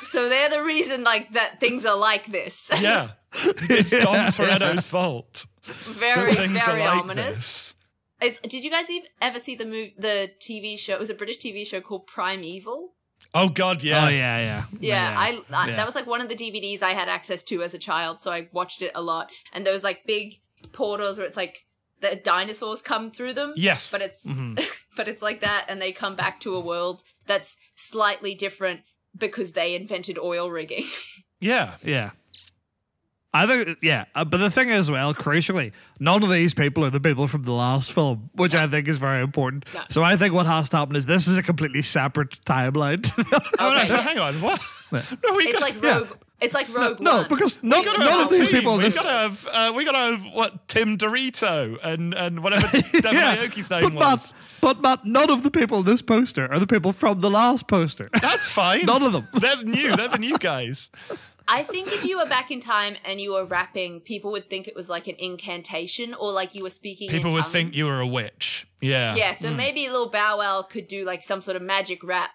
So they're the reason like that things are like this. yeah, it's Dom Toretto's fault. very, Things very like ominous. this. It's, did you guys ev- ever see the move, the TV show? It was a British TV show called Primeval. Oh god, yeah. Oh yeah, yeah, Yeah, I, I yeah. that was like one of the DVDs I had access to as a child, so I watched it a lot. And there was like big portals where it's like the dinosaurs come through them. Yes. but it's Mm-hmm. but it's like that, and they come back to a world that's slightly different because they invented oil rigging. Yeah. Yeah. I think, yeah, uh, but the thing is, well, crucially, none of these people are the people from the last film, which I think is very important. No. So I think what has to happen is this is a completely separate timeline. Oh no, Okay, so hang on. What? No, we it's got, like Rogue. It's like Rogue no, One. because no, we gotta none have of a these team. people. We gotta have. Uh, we gotta have what Tim Dorito and and whatever Devil yeah, Aoki's name but was. Matt, but Matt, none of the people in this poster are the people from the last poster. That's fine. None of them. They're new. They're the new guys. I think if you were back in time and you were rapping, people would think it was like an incantation or like you were speaking. in People would tongues. think you were a witch. Yeah. Yeah, so maybe little Bow Wow could do like some sort of magic rap.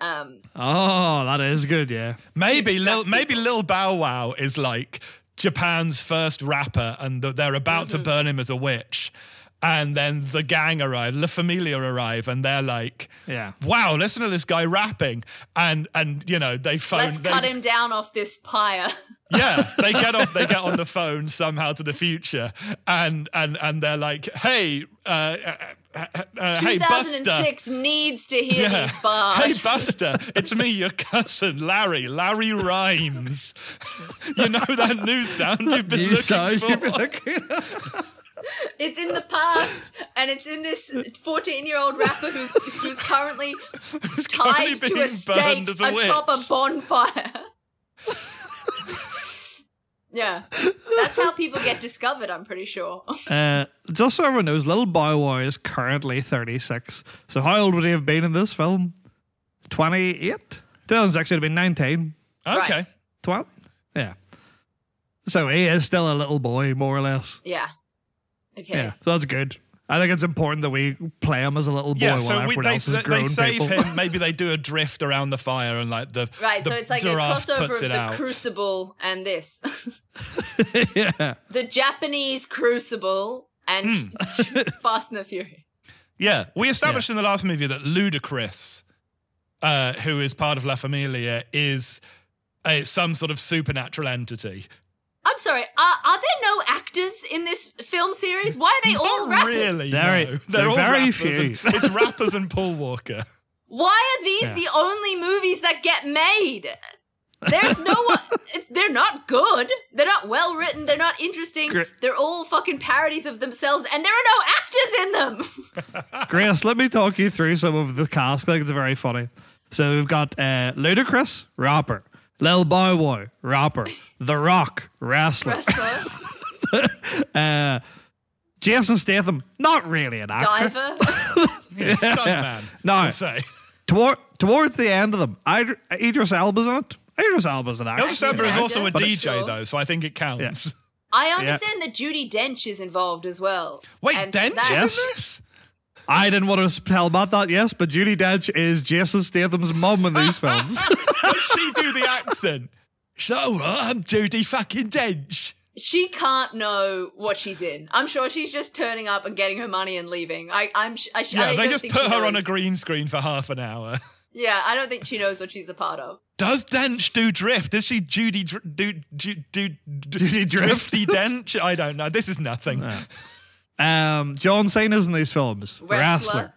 Um, oh, that is good. Yeah. Maybe distract Lil, maybe people. Lil Bow Wow is like Japan's first rapper, and th- they're about Mm-hmm. to burn him as a witch. And then the gang arrive, La Familia arrive, and they're like, Yeah. "Wow, listen to this guy rapping!" And and you know they phone. let's they, cut him down off this pyre. Yeah, they get off. They get on the phone somehow to the future, and and and they're like, "Hey, uh, uh, uh, uh, hey, Buster." 2006 needs to hear Yeah. these bars. Hey Buster, it's me, your cousin Larry, Larry Rhymes. you know that new sound you've been You looking saw- for. you'd be like- It's in the past, and it's in this 14 year old rapper who's who's currently Who's currently tied to a stake a atop a bonfire. yeah, that's how people get discovered. I'm pretty sure. Uh, just so everyone knows, Little Bow Wow is currently 36. So how old would he have been in this film? 28? 2006 would have been 19. Okay. Right. 12? Yeah. So he is still a little boy, more or less. Yeah. Okay. Yeah. So that's good. I think it's important that we play him as a little boy Yeah, while so we, everyone they, else is they, grown they save people. him. Maybe they do a drift around the fire and like the Right, the so it's like a crossover of the out. Crucible and this. yeah. the Japanese Crucible and Hmm. Fast and the Furious. Yeah, we established in the last movie that Ludacris, uh, who is part of La Familia, is a, some sort of supernatural entity. I'm sorry, are, are there no actors in this film series? Why are they all rappers? really. Very- no. they're all very rappers few. and- it's rappers and Paul Walker. Why are these Yeah. the only movies that get made? There's no one. They're not good. They're not well written. They're not interesting. Gr- They're all fucking parodies of themselves, and there are no actors in them. Grace, let me talk you through some of the cast. I think it's very funny. So we've got uh, Ludacris, rapper. Lil Bow Wow, rapper. The Rock, wrestler. Wrestler, Uh, Jason Statham, not really an actor. diver. Yeah, stuntman. No. Say. Toward, towards the end of them, Idr- Idris Elba's in it. Idris Elba's an actor. Elvis Elba is also a DJ Sure. though, so I think it counts. I understand that Judi Dench is involved as well. Wait, And Dench that's- Yes. in this? I didn't want to tell about that, yes, but Judi Dench is Jason Statham's mum in these films. Does she do the accent? So uh, I'm Judi fucking Dench. she can't know what she's in. I'm sure she's just turning up and getting her money and leaving. I, I'm. sh- I, sh- Yeah, I they just put she her on a green screen for half an hour. Yeah, I don't think she knows what she's a part of. Does Dench do drift? Is she Judy Dr- do do do, Judy Drift? Drifty Dench? I don't know. This is nothing. Um, John Cena's in these films. Wrestler.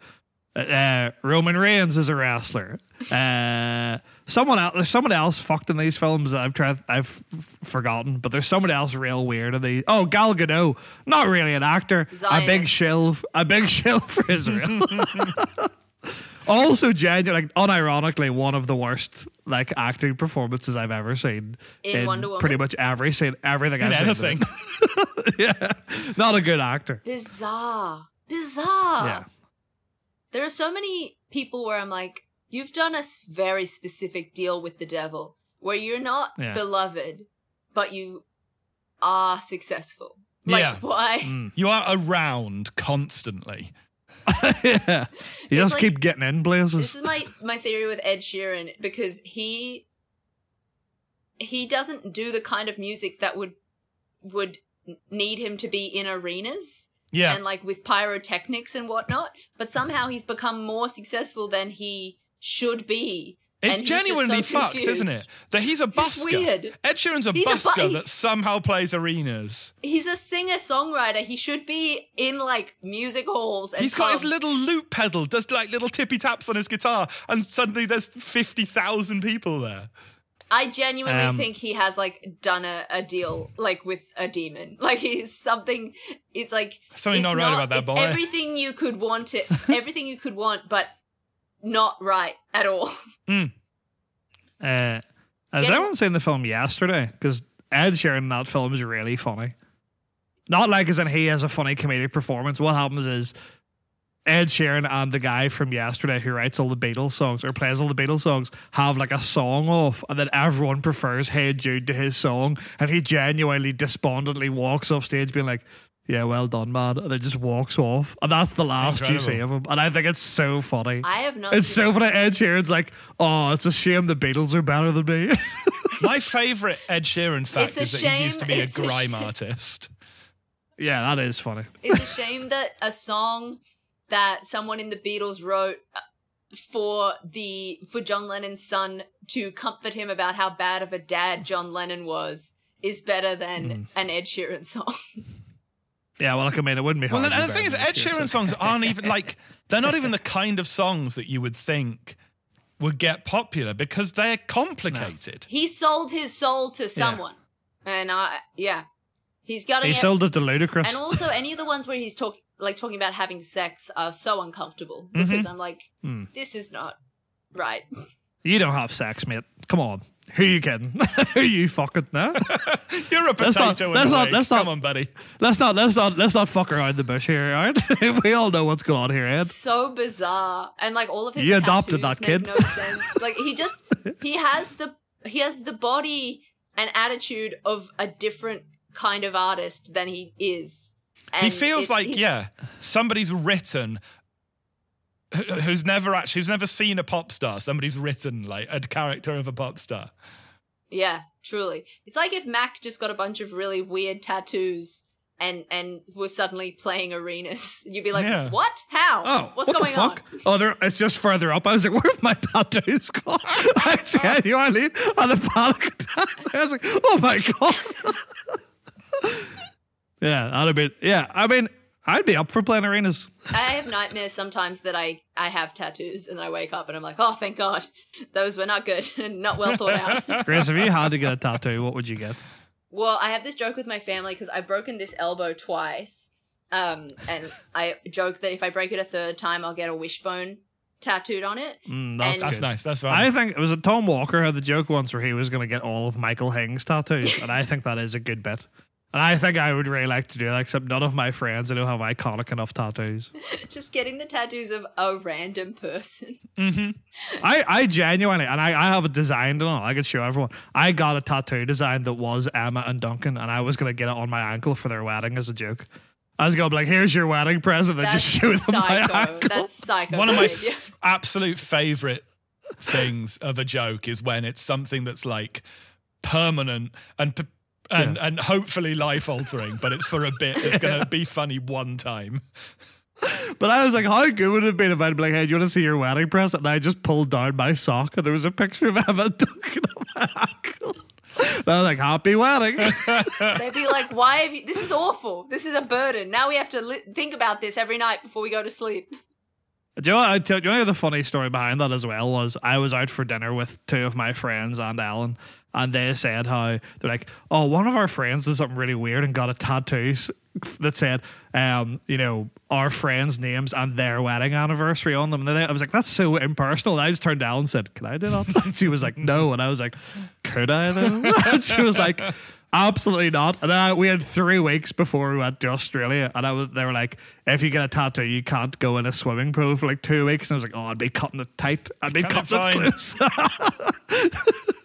uh, Roman Reigns is a wrestler. Uh, someone else, there's someone else fucked in these films that I've tried, I've f- forgotten, but there's someone else real weird in these. Oh, Gal Gadot, not really an actor, a big shill, a big shill for Israel. also, genuine, like unironically, one of the worst like acting performances I've ever seen In Wonder Woman? Pretty much every scene, everything In I've seen. yeah, not a good actor. Bizarre. Bizarre. Yeah. There are so many people where I'm like, you've done a very specific deal with the devil where you're not Yeah. beloved, but you are successful. Like, Yeah. why? Mm. You are around constantly. yeah, you just like- keep getting in places. This is my my theory with Ed Sheeran because he he doesn't do the kind of music that would would need him to be in arenas Yeah. and like with pyrotechnics and whatnot. But somehow he's become more successful than he should be. It's and genuinely so fucked, confused. isn't it? That he's a busker. weird. Ed Sheeran's a He's a bu- busker that somehow plays arenas. He's a singer songwriter. He should be in like music halls. And He's got his little loop pedal, does like little tippy taps on his guitar, and suddenly there's 50,000 people there. I genuinely Um, think he has like done a, a deal like with a demon. Like he's something. It's like Something it's not right about that boy. Everything you could want it. everything you could want, but not right at all. Uh, has Getting- anyone seen the film yesterday? Because Ed Sheeran in that film is really funny. Not like as in he has a funny comedic performance. What happens is Ed Sheeran and the guy from yesterday who writes all the Beatles songs or plays all the Beatles songs have like a song off, and then everyone prefers Hey Jude to his song, and he genuinely despondently walks off stage being like, "Yeah, well done, man," and then just walks off, and that's the last you see of him. And I think it's so funny. I have not. It's seen- so funny. Ed Sheeran's like, oh, it's a shame the Beatles are better than me. My favourite Ed Sheeran fact It's a is that he used to be a it's a grime shame. artist. yeah, that is funny. It's a shame that a song that someone in the Beatles wrote uh, for the for John Lennon's son to comfort him about how bad of a dad John Lennon was is better than Hmm. an Ed Sheeran song. Yeah, well, like, I mean, it wouldn't be Well, hard. and the thing is, Ed Sheeran songs aren't even like they're not even the kind of songs that you would think would get popular because they're complicated. he sold his soul to someone, and I yeah, he's got He sold it to Ludacris. And also, any of the ones where he's talking, like talking about having sex, are so uncomfortable Mm-hmm. because I'm like, Hmm. this is not right. you don't have sex, mate. Come on. Who you kidding? Who you fucking? No? You're a That's not- potato in that's a not- wig. that's not- Come on, buddy. let's not. Let's not. Let's not fuck around the bush here, all right? we all know what's going on here, Ed. so bizarre, and like all of his You adopted tattoos that kid. no sense. Like he just he has the he has the body and attitude of a different kind of artist than he is. he feels it- like yeah, somebody's written who- who's never actually who's never seen a pop star. Somebody's written like a character of a pop star. Yeah, truly. It's like if Mac just got a bunch of really weird tattoos and and was suddenly playing arenas. You'd be like, Yeah. "What? How? Oh, what's what going the fuck? Oh, there, it's just further up. I was like, where's my tattoos gone? I tell you genuinely had a panic attack. I was like, oh my god. yeah, I'd have been. Yeah, I mean, I'd be up for playing arenas. I have nightmares sometimes that I I have tattoos and I wake up and I'm like, "Oh, thank God, those were not good and not well thought out." Grace, if you had to get a tattoo, what would you get? well, I have this joke with my family because I've broken this elbow twice, um, and I joke that if I break it a third time, I'll get a wishbone tattooed on it. Mm, that's That's nice. That's fine. I think it was a Tom Walker had the joke once where he was going to get all of Michael Hing's tattoos, and I think that is a good bit. And I think I would really like to do that, except none of my friends I don't have iconic enough tattoos. Just getting the tattoos of a random person. Mm-hmm. I, I genuinely, and I, I have it designed and all. I could show everyone. I got a tattoo design that was Emma and Duncan, and I was going to get it on my ankle for their wedding as a joke. I was going to be like, here's your wedding present, and just show them my ankle. That's psycho. One of my f- absolute favorite things of a joke is when it's something that's like permanent and p- and and hopefully life altering, but it's for a bit. It's gonna be funny one time. But I was like, how good would it have been if I'd be like, hey, do you want to see your wedding present? And I just pulled down my sock and there was a picture of Emma Duncan on my ankle. And I was like, happy wedding. They'd be like, "Why have you? This is awful. This is a burden. Now we have to li- think about this every night before we go to sleep." Do you know, what, tell, do you know the funny story behind that as well was I was out for dinner with two of my friends and Ellen, and they said how they're like, oh, one of our friends did something really weird and got a tattoo that said, um, you know, our friends' names and their wedding anniversary on them. And I was like, that's so impersonal. And I just turned down and said, can I do that? she was like, no. And I was like, could I though? and she was like, Absolutely not. And I, we had three weeks before we went to Australia, and I was, they were like, "If you get a tattoo, you can't go in a swimming pool for like two weeks." And I was like, "Oh, I'd be cutting it tight. I'd be cutting it close."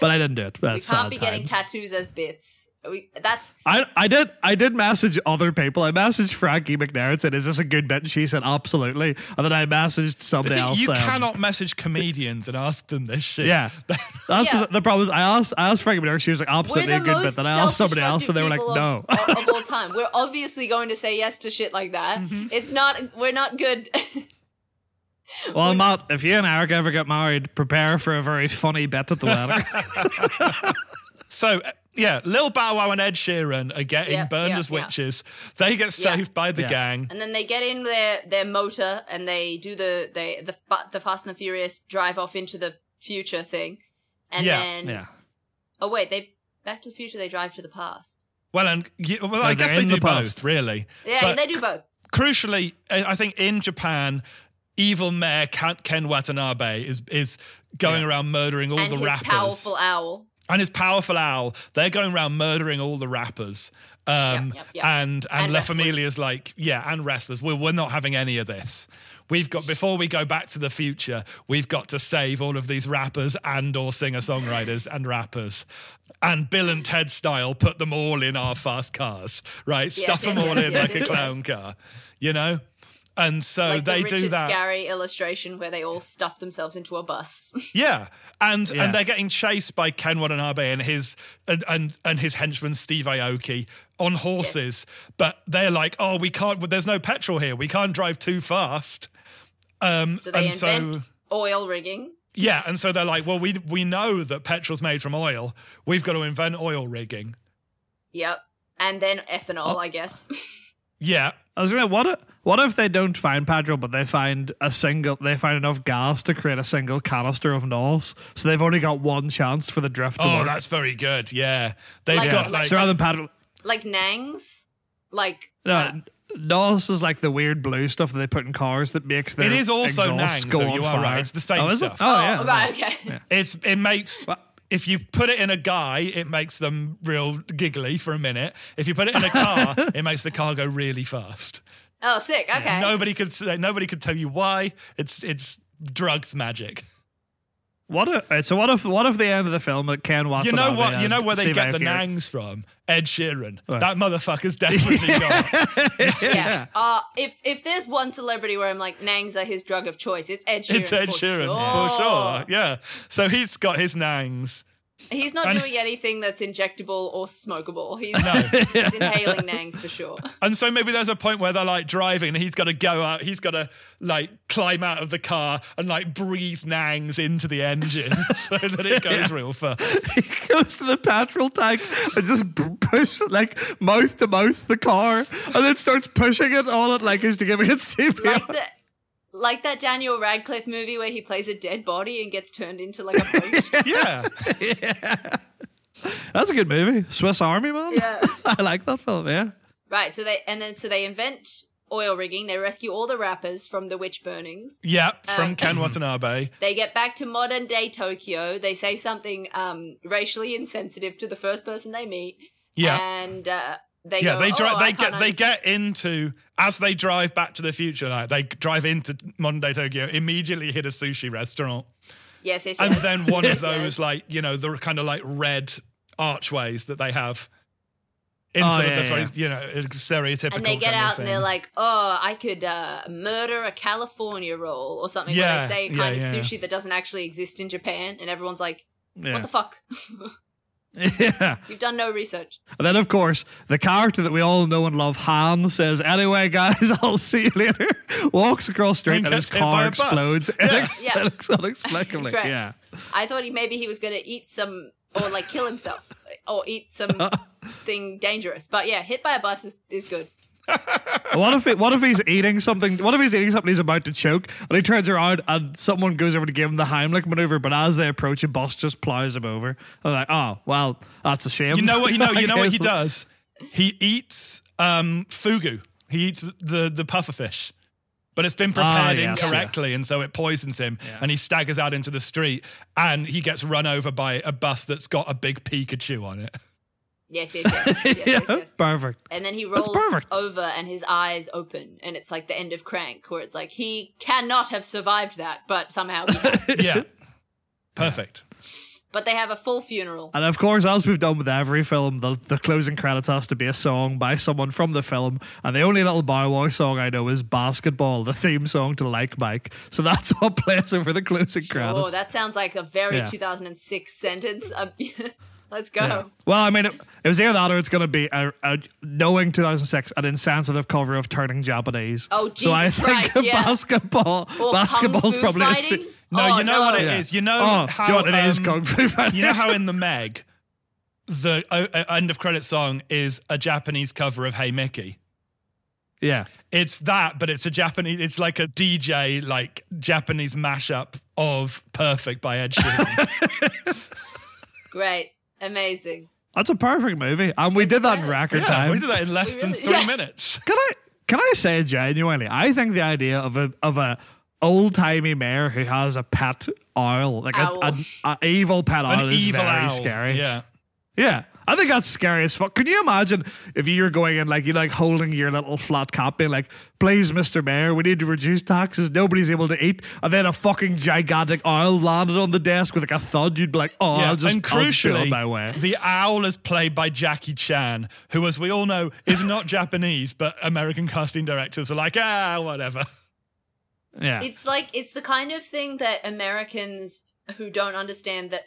but I didn't do it. We That's can't sad be getting tattoos as bits. We, that's I, I did I did message other people. I messaged Frankie McNair and said, "Is this a good bit?" And she said, "Absolutely." And then I messaged somebody else. you um, cannot message comedians and ask them this shit. Yeah, that's Yeah. the- the problem. Is I asked I asked Frankie McNair. She was like, "Absolutely a good bit." Then I asked somebody else, and they were like, "No." of, of all time. We're obviously going to say yes to shit like that. Mm-hmm. It's not. We're not good. Well, Matt, if you and Eric ever get married, prepare for a very funny bet at the wedding. So uh, yeah, Lil Bow Wow and Ed Sheeran are getting Yeah, burned yeah, as yeah. witches. They get Yeah. saved by the Yeah. gang. and then they get in their their motor and they do the they the the Fast and the Furious drive off into the future thing, and Yeah, then yeah. oh wait, they Back to the Future they drive to the past. Well, and y- well, I guess they're they in do the both, really. Yeah, But they do both. crucially, I I think in Japan, evil mayor Ken, Watanabe is is going Yeah. around murdering all and the his rappers. powerful owl. and his powerful owl, they're going around murdering all the rappers. Um, Yep, yep, yep. And and, And La wrestlers. Familia's like, yeah, and wrestlers. We're, we're not having any of this. We've got before we go back to the future, we've got to save all of these rappers and or singer songwriters and rappers. And Bill and Ted style, put them all in our fast cars, right? Stuff yes, them all yes, in yes, like yes, a clown car, you know. And so like they the Richard do that. Scarry illustration where they all stuff themselves into a bus. Yeah, and Yeah. and they're getting chased by Ken Watanabe and his and and, and his henchman Steve Aoki on horses, but they're like, oh, we can't. There's no petrol here. We can't drive too fast. Um, So they and invent so oil rigging. yeah, and so they're like, well, we we know that petrol's made from oil. We've got to invent oil rigging. Yep. And then ethanol, Oh. I guess. Yeah, I was gonna what if, what if they don't find petrol, but they find a single they find enough gas to create a single canister of NOS, so they've only got one chance for the drift. Oh, work. that's very good. Yeah, they've Like- got like- like so rather than petrol. like Nangs. Like No, uh, NOS is like the weird blue stuff that they put in cars that makes their It is also Nangs, go though, you are fire. right. It's the same oh, is stuff. It? Oh, yeah. right, okay. It's it makes What? If you put it in a guy, it makes them real giggly for a minute. If you put it in a car, it makes the car go really fast. Oh, sick. Okay. Nobody could say, nobody could tell you why. It's it's drugs magic. What if, so what if what if the end of the film at Ken Watanabe You know what? You know where they Steve get the Aoki are- nangs from? Ed Sheeran. Right. That motherfucker's definitely got. yeah. Uh, if if there's one celebrity where I'm like Nangs are his drug of choice, it's Ed Sheeran. It's Ed for Sheeran sure. for sure. Yeah. So he's got his nangs. He's not And- doing anything that's injectable or smokable. He's, No. he's inhaling Nangs for sure. And so maybe there's a point where they're like driving and he's got to go out, he's got to like climb out of the car and like breathe nangs into the engine so that it goes real fast. he goes to the petrol tank and just b- push like mouth to mouth the car and then starts pushing it on it like he's giving it CPR. Like the like that Daniel Radcliffe movie where he plays a dead body and gets turned into like a boat. Yeah. That's a good movie. Swiss Army Man. Yeah. I like that film. Yeah. right. So they and then so they invent oil rigging. They rescue all the rappers from the witch burnings. Yeah. From Um, Ken Watanabe. They get back to modern day Tokyo. They say something um, racially insensitive to the first person they meet. Yeah. And uh, they Yeah, go, they drive. oh, they get. can't They get into as they drive back to the future. Like they drive into modern day Tokyo, immediately hit a sushi restaurant, Yes, yes, and then one of those yes. like you know the kind of like red archways that they have in Oh, sort yeah, of the yeah. very you know stereotypical. and they get kind out and they're like, "Oh, I could uh, murder a California roll or something." Yeah, where they say a kind yeah. of sushi that doesn't actually exist in Japan, and everyone's like, Yeah. "What the fuck?" Yeah. You've done no research. And then, of course, the character that we all know and love, Han, says, Anyway, guys, I'll see you later. Walks across street And and his gets hit by car a bus. explodes Yeah. unex- unexplicably. Correct. Yeah. I thought he maybe he was gonna eat some or like kill himself or eat something dangerous. But yeah, hit by a bus is, is good. What if what if he's eating something? What if he's eating something he's about to choke, and he turns around and someone goes over to give him the Heimlich maneuver, but as they approach, a bus just plows him over. I'm like, oh well, that's a shame. You know what? You know. You know what he does? He eats um, fugu. He eats the the pufferfish, but it's been prepared Ah, yes, incorrectly, and so it poisons him. Yeah. And he staggers out into the street, and he gets run over by a bus that's got a big Pikachu on it. Yes, yes, yes. yes, yeah, yes, yes. perfect. And then he rolls over and his eyes open, and it's like the end of Crank, where it's like he cannot have survived that, but somehow he has. Yeah, perfect. but they have a full funeral. And of course, as we've done with every film, the, the closing credits has to be a song by someone from the film. And the only little Bow Wow song I know is Basketball, the theme song to Like Mike. So that's what plays over the closing credits. Oh, that sounds like a very Yeah. 2006 sentence. Let's go. Yeah. Well, I mean, it, it was either that or it's going to be a, a knowing 2006 an insensitive cover of turning Japanese. Oh, So I Jesus think Christ, yeah. basketball, Or basketball's kung fu probably a fighting. se- No, Oh, you know what it Yeah. is. You know Oh, how do you know what it is, um, kung fu fighting? You know how in the Meg, the uh, end of credit song is a Japanese cover of Hey Mickey. yeah. It's that, but it's a Japanese. It's like a DJ, like Japanese mashup of "Perfect" by Ed Sheeran. Great. Amazing. That's a perfect movie. And we did that in record yeah, time. we did that in less We than three yeah. minutes. Can I can I say genuinely? I think the idea of a of a old timey mayor who has a pet owl, like a, Owl. a, a evil pet owl, An is evil very owl. scary. Yeah. Yeah. I think that's scary as fuck. Can you imagine if you're going in like you like holding your little flat cap being like, please, Mr. Mayor, we need to reduce taxes. Nobody's able to eat. And then a fucking gigantic owl landed on the desk with like a thud. You'd be like, oh, Yeah, I'll just, and I'll just on crucially, my way. the owl is played by Jackie Chan, who, as we all know, is not Japanese, but American casting directors are like, ah, whatever. Yeah. It's like it's the kind of thing that Americans who don't understand that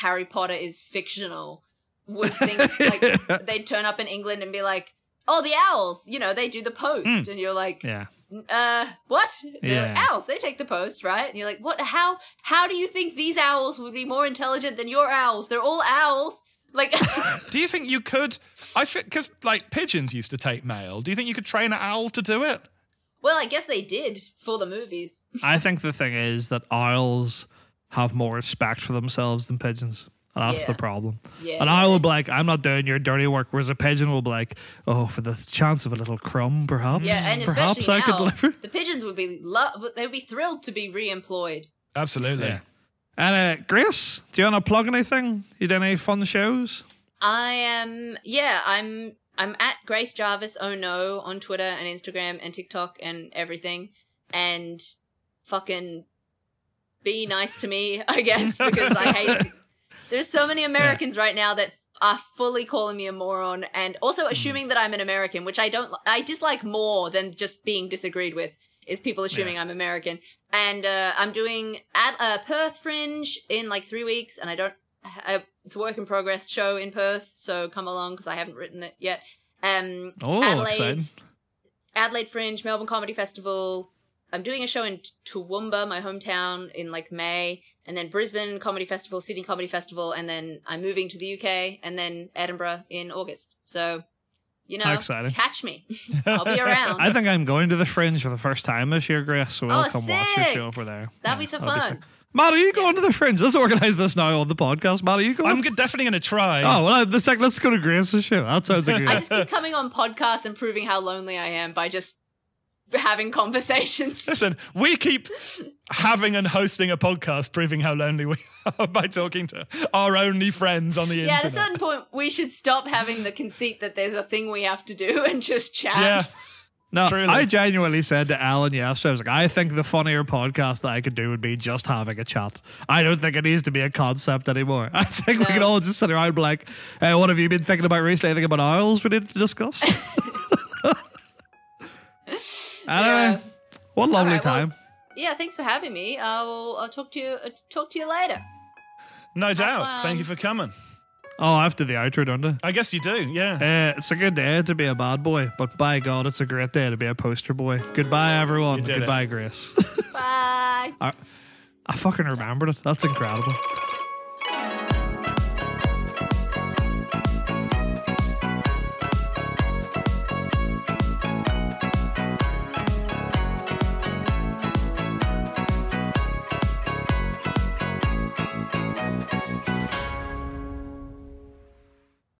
Harry Potter is fictional would think like they'd turn up in England and be like, "Oh, the owls, you know, they do the post." And you're like, yeah. "Uh, what? The Yeah. owls, they take the post, right?" And you're like, "What? How how do you think these owls would be more intelligent than your owls? They're all owls." Like Do you think you could? I think because like pigeons used to take mail. Do you think you could train an owl to do it? Well, I guess they did for the movies. I think the thing is that owls have more respect for themselves than pigeons. And that's Yeah. the problem. Yeah, An yeah, owl they- will be like, I'm not doing your dirty work, whereas a pigeon will be like, oh, for the chance of a little crumb, perhaps. Yeah, and perhaps especially I could now, deliver. the pigeons would be lo- they would be thrilled to be re-employed. Absolutely. Yeah. And uh, Grace, do you want to plug anything? You did any fun shows? I am yeah, I'm I'm at Grace Jarvis oh no on Twitter and Instagram and TikTok and everything. And fucking be nice to me, I guess, because I hate there's so many Americans right now that are fully calling me a moron and also assuming that I'm an American, which I don't I dislike more than just being disagreed with. Is people assuming I'm American, and uh, I'm doing at uh, Perth Fringe in like three weeks, and I don't I, it's a work in progress show in Perth, so come along because I haven't written it yet. Um, Oh, Adelaide, exciting. Adelaide Fringe, Melbourne Comedy Festival. I'm doing a show in Toowoomba, my hometown, in like May, and then Brisbane Comedy Festival, Sydney Comedy Festival, and then I'm moving to the UK, and then Edinburgh in August. So, you know, catch me. I'll be around. I think I'm going to the Fringe for the first time this year, Grace, so we'll Oh, come watch your show over there. That'd be so fun. sick. Matt, are you going to the Fringe? Let's organise this now on the podcast. Matt, are you going? I'm definitely going to try. Oh, well, the sec- let's go to Grace's show. That sounds like a I good. just keep coming on podcasts and proving how lonely I am by just having conversations. Listen, we keep having and hosting a podcast proving how lonely we are by talking to our only friends on the internet. Yeah, at a certain point, we should stop having the conceit that there's a thing we have to do and just chat. yeah. No, Truly. I genuinely said to Alan yesterday, I was like, I think the funnier podcast that I could do would be just having a chat. I don't think it needs to be a concept anymore. I think we can all just sit around and be like, hey, what have you been thinking about recently? Anything about owls we need to discuss? Anyway, what a lovely All right, well, time. Yeah, thanks for having me. I'll, I'll talk to you. Uh, talk to you later. No doubt. fun. Thank you for coming. Oh, after the outro, don't I? I guess you do. Yeah. Uh, it's a good day to be a bad boy, but by God, it's a great day to be a poster boy. Goodbye, everyone. did it. Goodbye, Grace. Bye. I, I fucking remembered it. That's incredible.